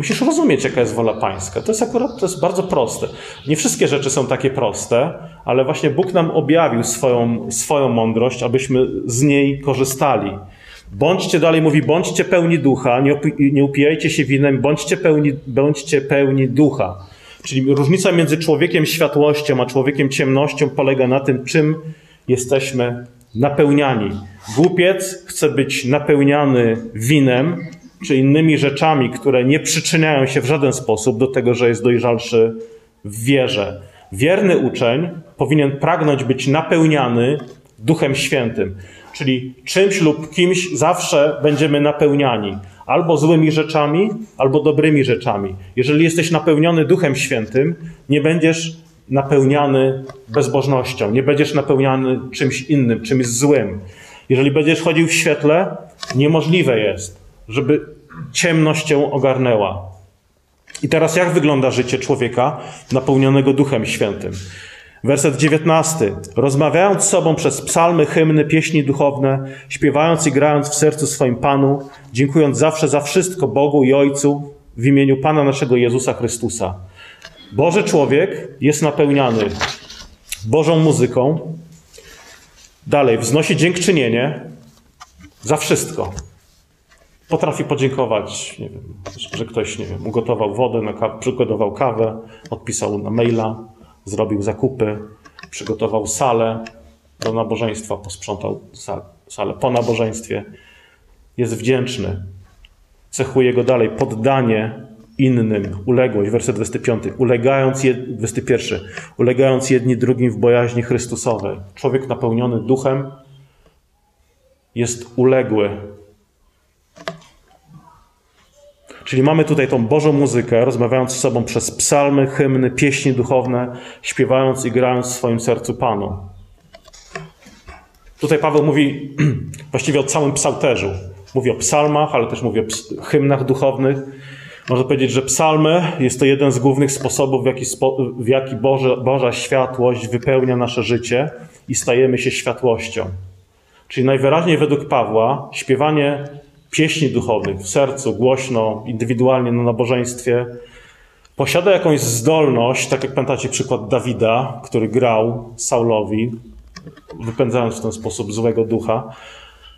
Musisz rozumieć, jaka jest wola Pańska. To jest akurat to jest bardzo proste. Nie wszystkie rzeczy są takie proste, ale właśnie Bóg nam objawił swoją, swoją mądrość, abyśmy z niej korzystali. Bądźcie, dalej mówi, bądźcie pełni ducha, nie, nie upijajcie się winem, bądźcie pełni, bądźcie pełni ducha. Czyli różnica między człowiekiem światłością a człowiekiem ciemnością polega na tym, czym jesteśmy napełniani. Głupiec chce być napełniany winem, czy innymi rzeczami, które nie przyczyniają się w żaden sposób do tego, że jest dojrzalszy w wierze. Wierny uczeń powinien pragnąć być napełniany Duchem Świętym, czyli czymś lub kimś zawsze będziemy napełniani. Albo złymi rzeczami, albo dobrymi rzeczami. Jeżeli jesteś napełniony Duchem Świętym, nie będziesz napełniany bezbożnością, nie będziesz napełniany czymś innym, czymś złym. Jeżeli będziesz chodził w świetle, niemożliwe jest, żeby ciemność cię ogarnęła. I teraz jak wygląda życie człowieka napełnionego Duchem Świętym? Werset 19. Rozmawiając z sobą przez psalmy, hymny, pieśni duchowne, śpiewając i grając w sercu swoim Panu, dziękując zawsze za wszystko Bogu i Ojcu w imieniu Pana naszego Jezusa Chrystusa. Boży człowiek jest napełniany Bożą muzyką. Dalej, wznosi dziękczynienie za wszystko. Potrafi podziękować, nie wiem, że ktoś, nie wiem, ugotował wodę, przygotował kawę, odpisał na maila, zrobił zakupy, przygotował salę do nabożeństwa, posprzątał salę po nabożeństwie. Jest wdzięczny. Cechuje go dalej poddanie innym, uległość, werset 25, ulegając, jed, 21, ulegając jedni drugim w bojaźni Chrystusowej. Człowiek napełniony duchem jest uległy. Czyli mamy tutaj tą Bożą muzykę, rozmawiając z sobą przez psalmy, hymny, pieśni duchowne, śpiewając i grając w swoim sercu Panu. Tutaj Paweł mówi właściwie o całym psalterzu. Mówi o psalmach, ale też mówi o hymnach duchownych. Można powiedzieć, że psalmy jest to jeden z głównych sposobów, w jaki, spo, w jaki Boże, Boża światłość wypełnia nasze życie i stajemy się światłością. Czyli najwyraźniej według Pawła śpiewanie pieśni duchowych w sercu, głośno, indywidualnie na nabożeństwie, posiada jakąś zdolność, tak jak pamiętacie przykład Dawida, który grał Saulowi, wypędzając w ten sposób złego ducha,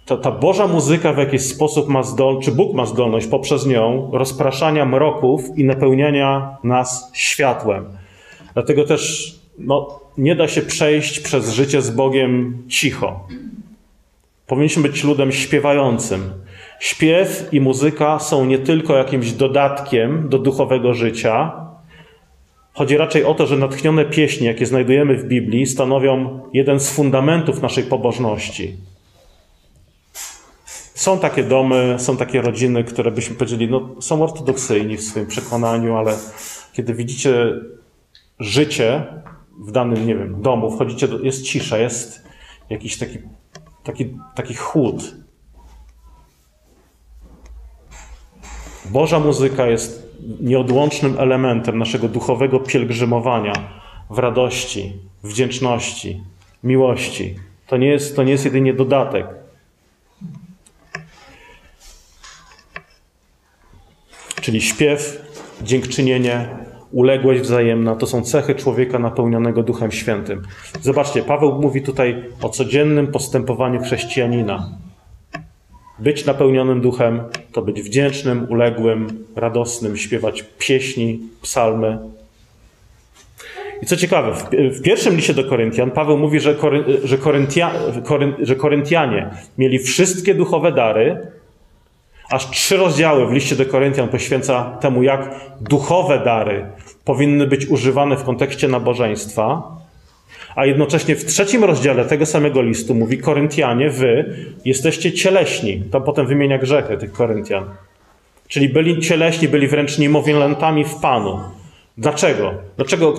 ta, ta Boża muzyka w jakiś sposób ma zdolność, czy Bóg ma zdolność poprzez nią rozpraszania mroków i napełniania nas światłem. Dlatego też no, nie da się przejść przez życie z Bogiem cicho. Powinniśmy być ludem śpiewającym. Śpiew i muzyka są nie tylko jakimś dodatkiem do duchowego życia. Chodzi raczej o to, że natchnione pieśni, jakie znajdujemy w Biblii, stanowią jeden z fundamentów naszej pobożności. Są takie domy, są takie rodziny, które byśmy powiedzieli, no, są ortodoksyjni w swoim przekonaniu, ale kiedy widzicie życie w danym, nie wiem, domu, wchodzicie, do, jest cisza, jest jakiś taki, taki, taki chłód. Boża muzyka jest nieodłącznym elementem naszego duchowego pielgrzymowania w radości, wdzięczności, miłości. To nie jest, to nie jest jedynie dodatek. Czyli śpiew, dziękczynienie, uległość wzajemna to są cechy człowieka napełnionego Duchem Świętym. Zobaczcie, Paweł mówi tutaj o codziennym postępowaniu chrześcijanina. Być napełnionym duchem to być wdzięcznym, uległym, radosnym, śpiewać pieśni, psalmy. I co ciekawe, w, w pierwszym liście do Koryntian Paweł mówi, że, Kory, że, Koryntia, że Koryntianie mieli wszystkie duchowe dary, Aż trzy rozdziały w liście do Koryntian poświęca temu, jak duchowe dary powinny być używane w kontekście nabożeństwa, a jednocześnie w trzecim rozdziale tego samego listu mówi: Koryntianie, wy jesteście cieleśni. To potem wymienia grzechy tych Koryntian. Czyli byli cieleśni, byli wręcz niemowlętami w Panu. Dlaczego? Dlaczego,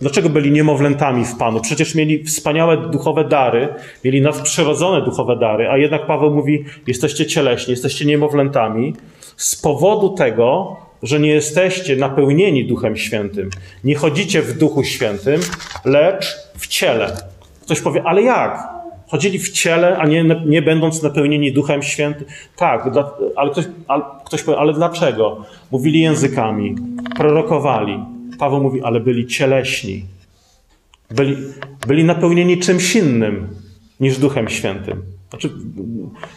dlaczego byli niemowlętami w Panu? Przecież mieli wspaniałe duchowe dary, mieli nadprzyrodzone duchowe dary, a jednak Paweł mówi: jesteście cieleśni, jesteście niemowlętami z powodu tego, że nie jesteście napełnieni Duchem Świętym. Nie chodzicie w Duchu Świętym, lecz w ciele. Ktoś powie, ale jak? Chodzili w ciele, a nie, nie będąc napełnieni Duchem Świętym? Tak, dla, ale, ktoś, ktoś powie, ale dlaczego? Mówili językami, prorokowali. Paweł mówi, ale byli cieleśni. Byli, byli napełnieni czymś innym niż Duchem Świętym. Znaczy,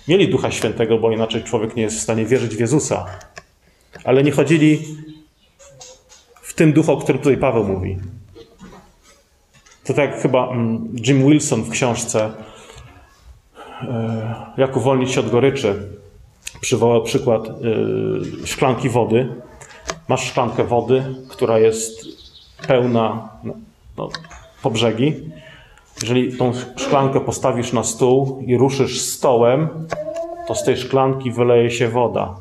mieli Ducha Świętego, bo inaczej człowiek nie jest w stanie wierzyć w Jezusa ale nie chodzili w tym duchu, o którym tutaj Paweł mówi. To tak chyba mm, Jim Wilson w książce e, Jak uwolnić się od goryczy przywołał przykład e, szklanki wody. Masz szklankę wody, która jest pełna no, no, po brzegi. Jeżeli tą szklankę postawisz na stół i ruszysz stołem, to z tej szklanki wyleje się woda.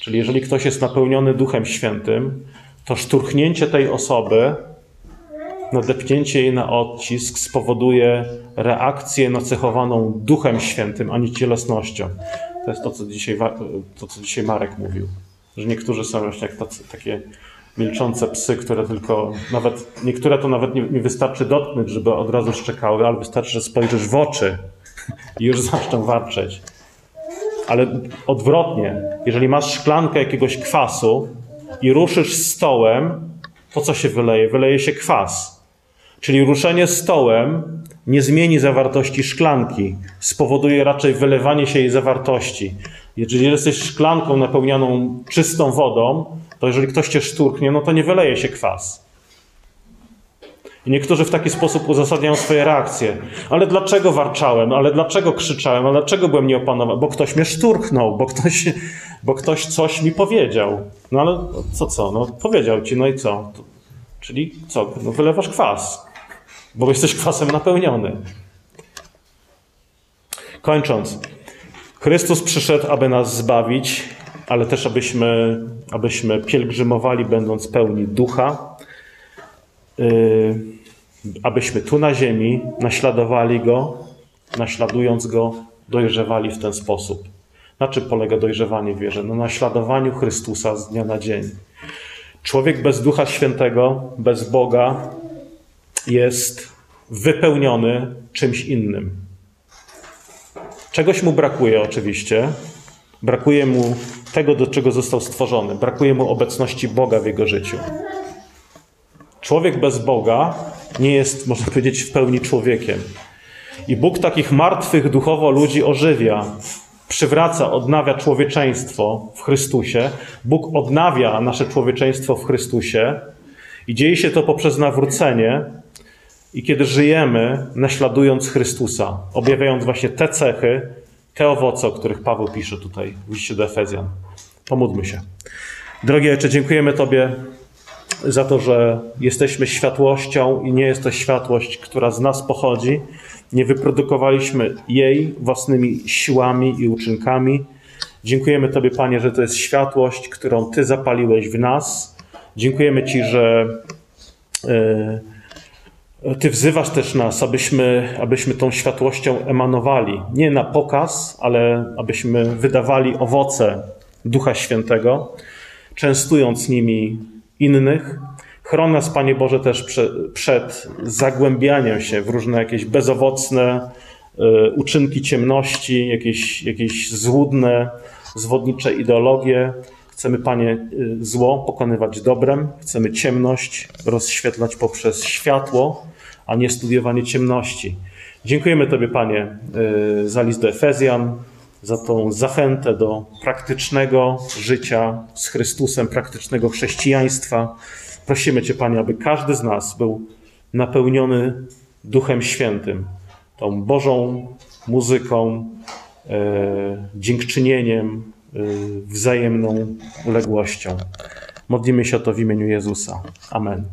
Czyli jeżeli ktoś jest napełniony Duchem Świętym, to szturchnięcie tej osoby, nadepnięcie jej na odcisk spowoduje reakcję nacechowaną Duchem Świętym, a nie cielesnością. To jest to, co dzisiaj, to, co dzisiaj Marek mówił. Że niektórzy są właśnie jak tacy, takie milczące psy, które tylko, nawet niektóre to nawet nie, nie wystarczy dotknąć, żeby od razu szczekały, ale wystarczy, że spojrzysz w oczy i już zaczną warczeć. Ale odwrotnie, jeżeli masz szklankę jakiegoś kwasu i ruszysz stołem, to co się wyleje? Wyleje się kwas. Czyli ruszenie stołem nie zmieni zawartości szklanki, spowoduje raczej wylewanie się jej zawartości. Jeżeli jesteś szklanką napełnianą czystą wodą, to jeżeli ktoś cię szturknie, no to nie wyleje się kwas. I niektórzy w taki sposób uzasadniają swoje reakcje. Ale dlaczego warczałem? Ale dlaczego krzyczałem? Ale dlaczego byłem nieopanowany? Bo ktoś mnie szturchnął, bo ktoś, bo ktoś coś mi powiedział. No ale co co? No powiedział ci, no i co? Czyli co? No wylewasz kwas, bo jesteś kwasem napełniony. Kończąc. Chrystus przyszedł, aby nas zbawić, ale też abyśmy, abyśmy pielgrzymowali, będąc pełni ducha, abyśmy tu na ziemi naśladowali Go, naśladując Go, dojrzewali w ten sposób. Na czym polega dojrzewanie wierze? Na naśladowaniu Chrystusa z dnia na dzień. Człowiek bez Ducha Świętego, bez Boga jest wypełniony czymś innym. Czegoś mu brakuje oczywiście. Brakuje mu tego, do czego został stworzony. Brakuje mu obecności Boga w jego życiu. Człowiek bez Boga nie jest, można powiedzieć, w pełni człowiekiem. I Bóg takich martwych duchowo ludzi ożywia, przywraca, odnawia człowieczeństwo w Chrystusie. Bóg odnawia nasze człowieczeństwo w Chrystusie i dzieje się to poprzez nawrócenie. I kiedy żyjemy, naśladując Chrystusa, objawiając właśnie te cechy, te owoce, o których Paweł pisze tutaj w liście do Efezjan. Pomódlmy się. Drogie Ojcze, dziękujemy Tobie za to, że jesteśmy światłością i nie jest to światłość, która z nas pochodzi. Nie wyprodukowaliśmy jej własnymi siłami i uczynkami. Dziękujemy Tobie, Panie, że to jest światłość, którą Ty zapaliłeś w nas. Dziękujemy Ci, że yy, Ty wzywasz też nas, abyśmy, abyśmy tą światłością emanowali. Nie na pokaz, ale abyśmy wydawali owoce Ducha Świętego, częstując nimi innych. Chron nas, Panie Boże, też przed, zagłębianiem się w różne jakieś bezowocne y, uczynki ciemności, jakieś, jakieś złudne, zwodnicze ideologie. Chcemy, Panie, y, zło pokonywać dobrem, chcemy ciemność rozświetlać poprzez światło, a nie studiowanie ciemności. Dziękujemy Tobie, Panie, y, za list do Efezjan, za tą zachętę do praktycznego życia z Chrystusem, praktycznego chrześcijaństwa. Prosimy Cię, Panie, aby każdy z nas był napełniony Duchem Świętym, tą Bożą muzyką, e, dziękczynieniem, e, wzajemną uległością. Modlimy się o to w imieniu Jezusa. Amen.